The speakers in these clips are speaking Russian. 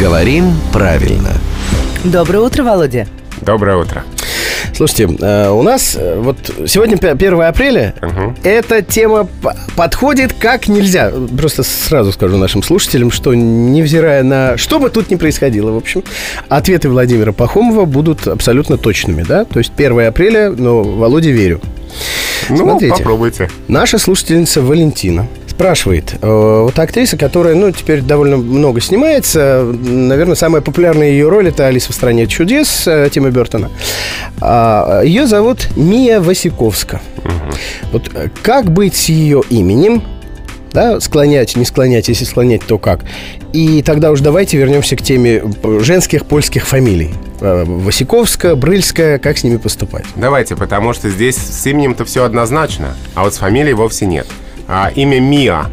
Говорим правильно. Доброе утро, Володя. Доброе утро. Слушайте, э, у нас э, вот сегодня пя- 1 апреля. Мгм. Эта тема подходит как нельзя. Просто сразу скажу нашим слушателям, что невзирая на что бы тут ни происходило, в общем, ответы Владимира Пахомова будут абсолютно точными, да? То есть 1 апреля, но Володе верю. Ну, Смотрите. попробуйте. Наша слушательница Валентина спрашивает. э, Вот актриса, которая, ну, теперь довольно много снимается. Наверное, самая популярная ее роль это Алиса в стране чудес э, Тима Бертона. А, Ее зовут Мия Васиковска. Вот э, как быть с ее именем? Да, склонять, не склонять, если склонять, то как? И тогда уж давайте вернемся к теме женских польских фамилий. Э, Васиковская, Брыльская, как с ними поступать? Давайте, потому что здесь с именем-то все однозначно, а вот с фамилией вовсе нет. А, имя Миа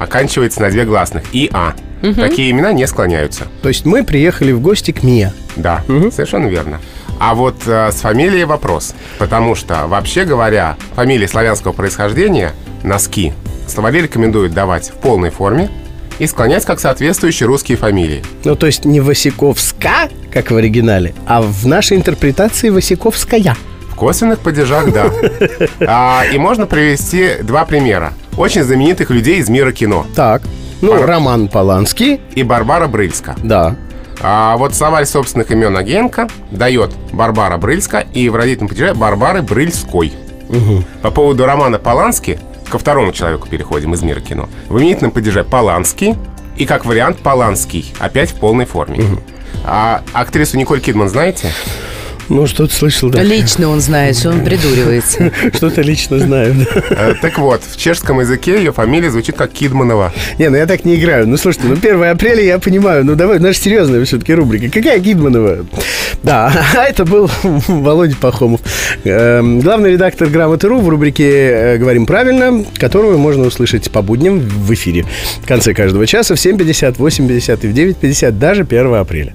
оканчивается на две гласных. И-А. Такие имена не склоняются. То есть мы приехали в гости к Мия. Да, совершенно верно. А вот э, с фамилией вопрос. Потому что, вообще говоря, фамилии славянского происхождения, носки, словари рекомендуют давать в полной форме и склонять как соответствующие русские фамилии. Ну, то есть не Васиковска, как в оригинале, а в нашей интерпретации Васиковская. В косвенных падежах, да. А, и можно привести два примера. Очень знаменитых людей из мира кино. Так. Ну, Пора. Роман Поланский, И Барбара Брыльска. да. А вот словарь собственных имен Агенко дает Барбара Брыльска и в родительном падеже Барбары Брыльской. По поводу романа Полански, ко второму человеку переходим из мира кино. В именительном падеже Поланский и как вариант Поланский, опять в полной форме. А актрису Николь Кидман знаете? Ну, что-то слышал, да. Лично он знает, что он придуривается. Что-то лично знаю, да. Э, Так вот, в чешском языке ее фамилия звучит как Кидманова. Не, ну я так не играю. Ну, слушайте, ну 1 апреля я понимаю. Ну, давай, наша серьезная все-таки рубрика. Какая Гидманова? Да, а это был Володя Пахомов. Эм, Главный редактор «Грамоты.ру» в рубрике э, «Говорим правильно», которую можно услышать по будням в эфире. В конце каждого часа в 7.50, 8.50 и в 9.50, даже 1 апреля.